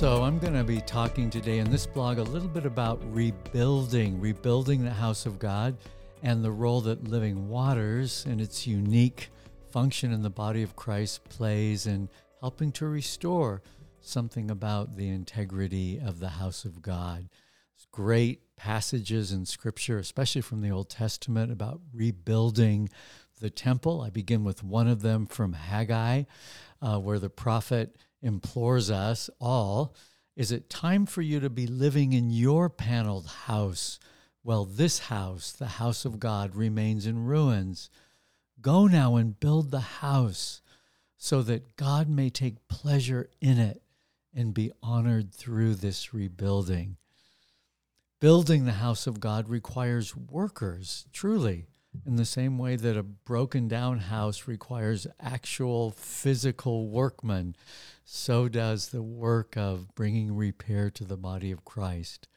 So, I'm going to be talking today in this blog a little bit about rebuilding, rebuilding the house of God, and the role that Living Waters and its unique function in the body of Christ plays in helping to restore something about the integrity of the house of God. Great passages in Scripture, especially from the Old Testament, about rebuilding the temple. I begin with one of them from Haggai, uh, where the prophet implores us all Is it time for you to be living in your paneled house? Well, this house, the house of God, remains in ruins. Go now and build the house so that God may take pleasure in it and be honored through this rebuilding. Building the house of God requires workers, truly in the same way that a broken down house requires actual physical workmen, so does the work of bringing repair to the body of Christ.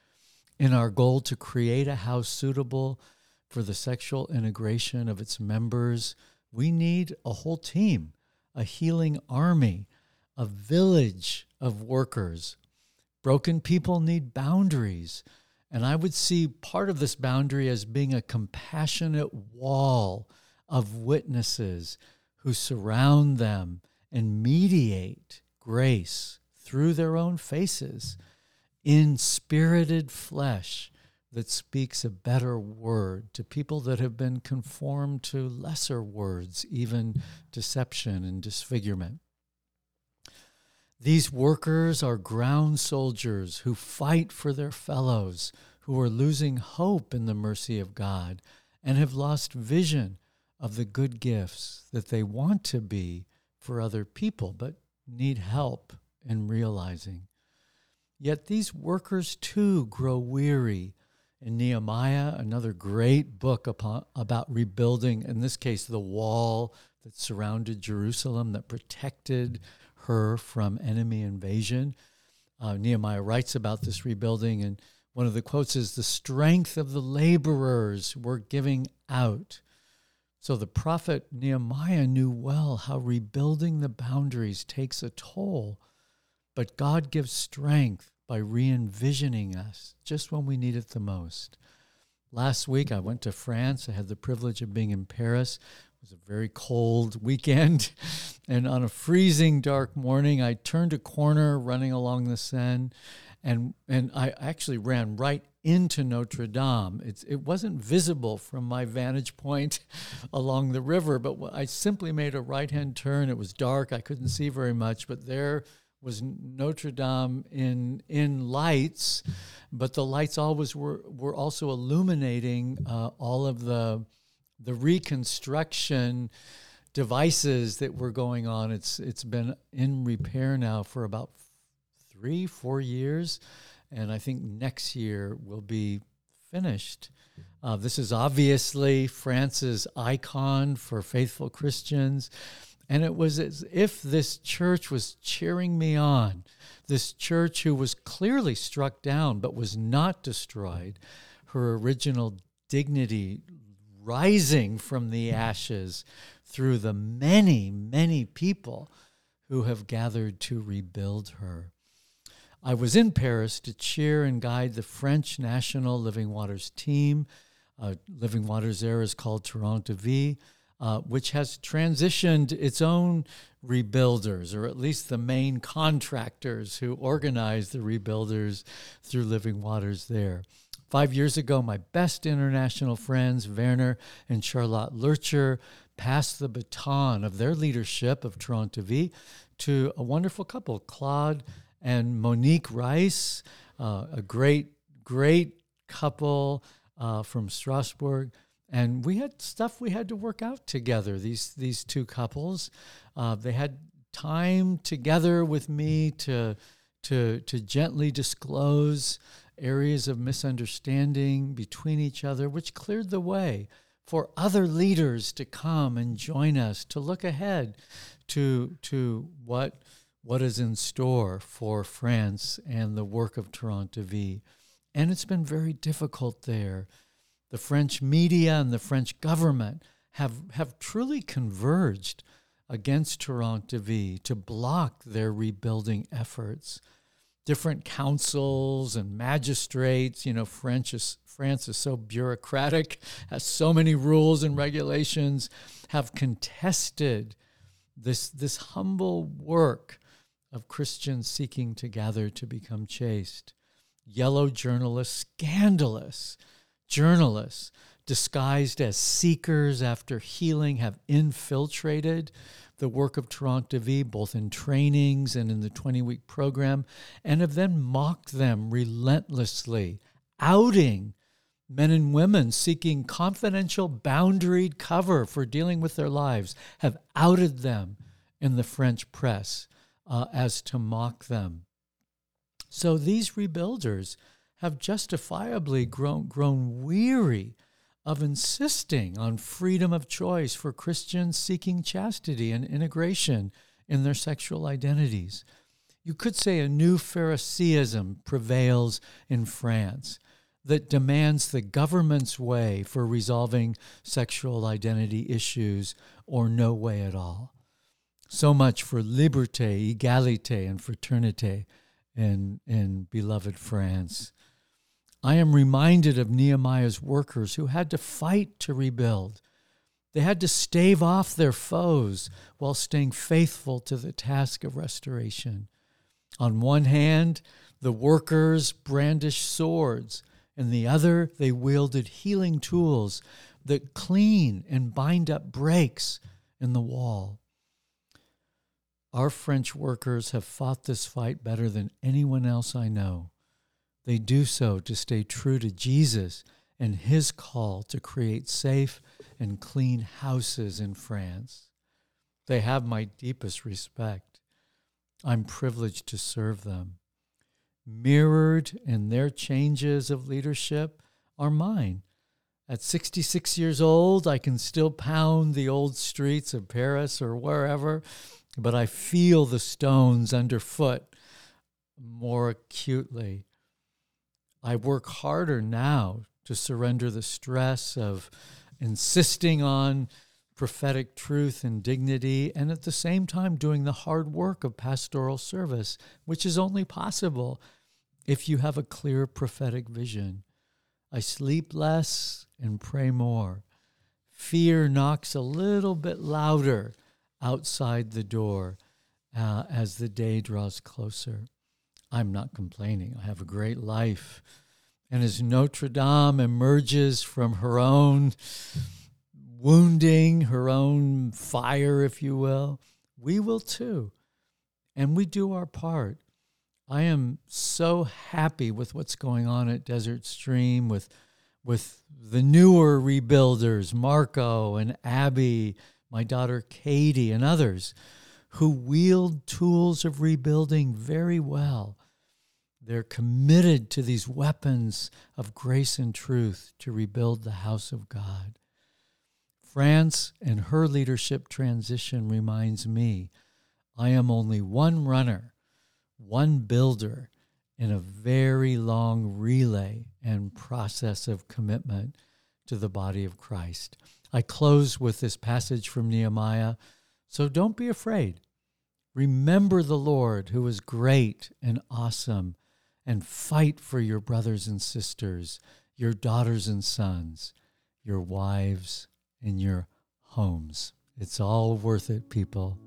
In our goal to create a house suitable for the sexual integration of its members, we need a whole team, a healing army, a village of workers. Broken people need boundaries and I would see part of this boundary as being a compassionate wall of witnesses who surround them and mediate grace through their own faces in spirited flesh that speaks a better word to people that have been conformed to lesser words, even deception and disfigurement. These workers are ground soldiers who fight for their fellows who are losing hope in the mercy of God and have lost vision of the good gifts that they want to be for other people but need help in realizing. Yet these workers too grow weary. In Nehemiah, another great book upon, about rebuilding, in this case, the wall that surrounded Jerusalem that protected her from enemy invasion. Uh, Nehemiah writes about this rebuilding, and one of the quotes is The strength of the laborers were giving out. So the prophet Nehemiah knew well how rebuilding the boundaries takes a toll, but God gives strength by re envisioning us just when we need it the most. Last week, I went to France. I had the privilege of being in Paris It was a very cold weekend. and on a freezing dark morning, I turned a corner running along the Seine. And, and I actually ran right into Notre Dame. It's, it wasn't visible from my vantage point along the river, but I simply made a right hand turn. It was dark, I couldn't see very much, but there was Notre Dame in in lights, but the lights always were were also illuminating uh, all of the the reconstruction devices that were going on. It's it's been in repair now for about three, four years, and I think next year will be finished. Uh, this is obviously France's icon for faithful Christians. And it was as if this church was cheering me on. This church who was clearly struck down but was not destroyed. Her original dignity rising from the ashes through the many, many people who have gathered to rebuild her. I was in Paris to cheer and guide the French National Living Waters team. Uh, Living Waters there is called Torrent de Vie, uh, which has transitioned its own rebuilders, or at least the main contractors who organize the rebuilders through Living Waters there. Five years ago, my best international friends, Werner and Charlotte Loertscher, passed the baton of their leadership of Torrent de Vie to a wonderful couple, Claude and Monique Rice, uh, a great, great couple uh, from Strasbourg. And we had stuff we had to work out together, these, these two couples. Uh, they had time together with me to, to, to gently disclose areas of misunderstanding between each other, which cleared the way for other leaders to come and join us to look ahead to, to what, what is in store for France and the work of Torrent de Vie. And it's been very difficult there. The French media and the French government have, have truly converged against Vie to block their rebuilding efforts. different councils and magistrates. You know, French is, France is so bureaucratic, has so many rules and regulations, have contested this, this humble work of Christians seeking to gather to become chaste. Yellow journalists, scandalous journalists disguised as seekers after healing have infiltrated the work of Torrent de Vie, both in trainings and in the 20 week program, and have then mocked them relentlessly, outing men and women seeking confidential, boundaried cover for dealing with their lives, have outed them in the French press uh, as to mock them. So these rebuilders have justifiably grown, grown weary of insisting on freedom of choice for Christians seeking chastity and integration in their sexual identities. You could say a new Phariseeism prevails in France that demands the government's way for resolving sexual identity issues or no way at all. So much for liberté, égalité, and fraternité in, in beloved France. I am reminded of Nehemiah's workers who had to fight to rebuild. They had to stave off their foes while staying faithful to the task of restoration. On one hand, the workers brandished swords, and the other, they wielded healing tools that clean and bind up breaks in the wall. Our French workers have fought this fight better than anyone else I know. They do so to stay true to Jesus and his call to create safe and clean houses in France. They have my deepest respect. I'm privileged to serve them. Mirrored in their changes of leadership are mine. At 66 years old, I can still pound the old streets of Paris or wherever, but I feel the stones underfoot more acutely. I work harder now to surrender the stress of insisting on prophetic truth and dignity, and at the same time doing the hard work of pastoral service, which is only possible if you have a clear prophetic vision. I sleep less and pray more. Fear knocks a little bit louder outside the door uh, as the day draws closer. I'm not complaining. I have a great life. And as Notre Dame emerges from her own wounding, her own fire, if you will, we will too. And we do our part. I am so happy with what's going on at Desert Stream with with the newer rebuilders, Marco and Abby, my daughter Katie, and others who wield tools of rebuilding very well. They're committed to these weapons of grace and truth to rebuild the house of God. France and her leadership transition reminds me I am only one runner, one builder in a very long relay and process of commitment to the body of Christ. I close with this passage from Nehemiah. So don't be afraid. Remember the Lord who is great and awesome and fight for your brothers and sisters, your daughters and sons, your wives, and your homes. It's all worth it, people.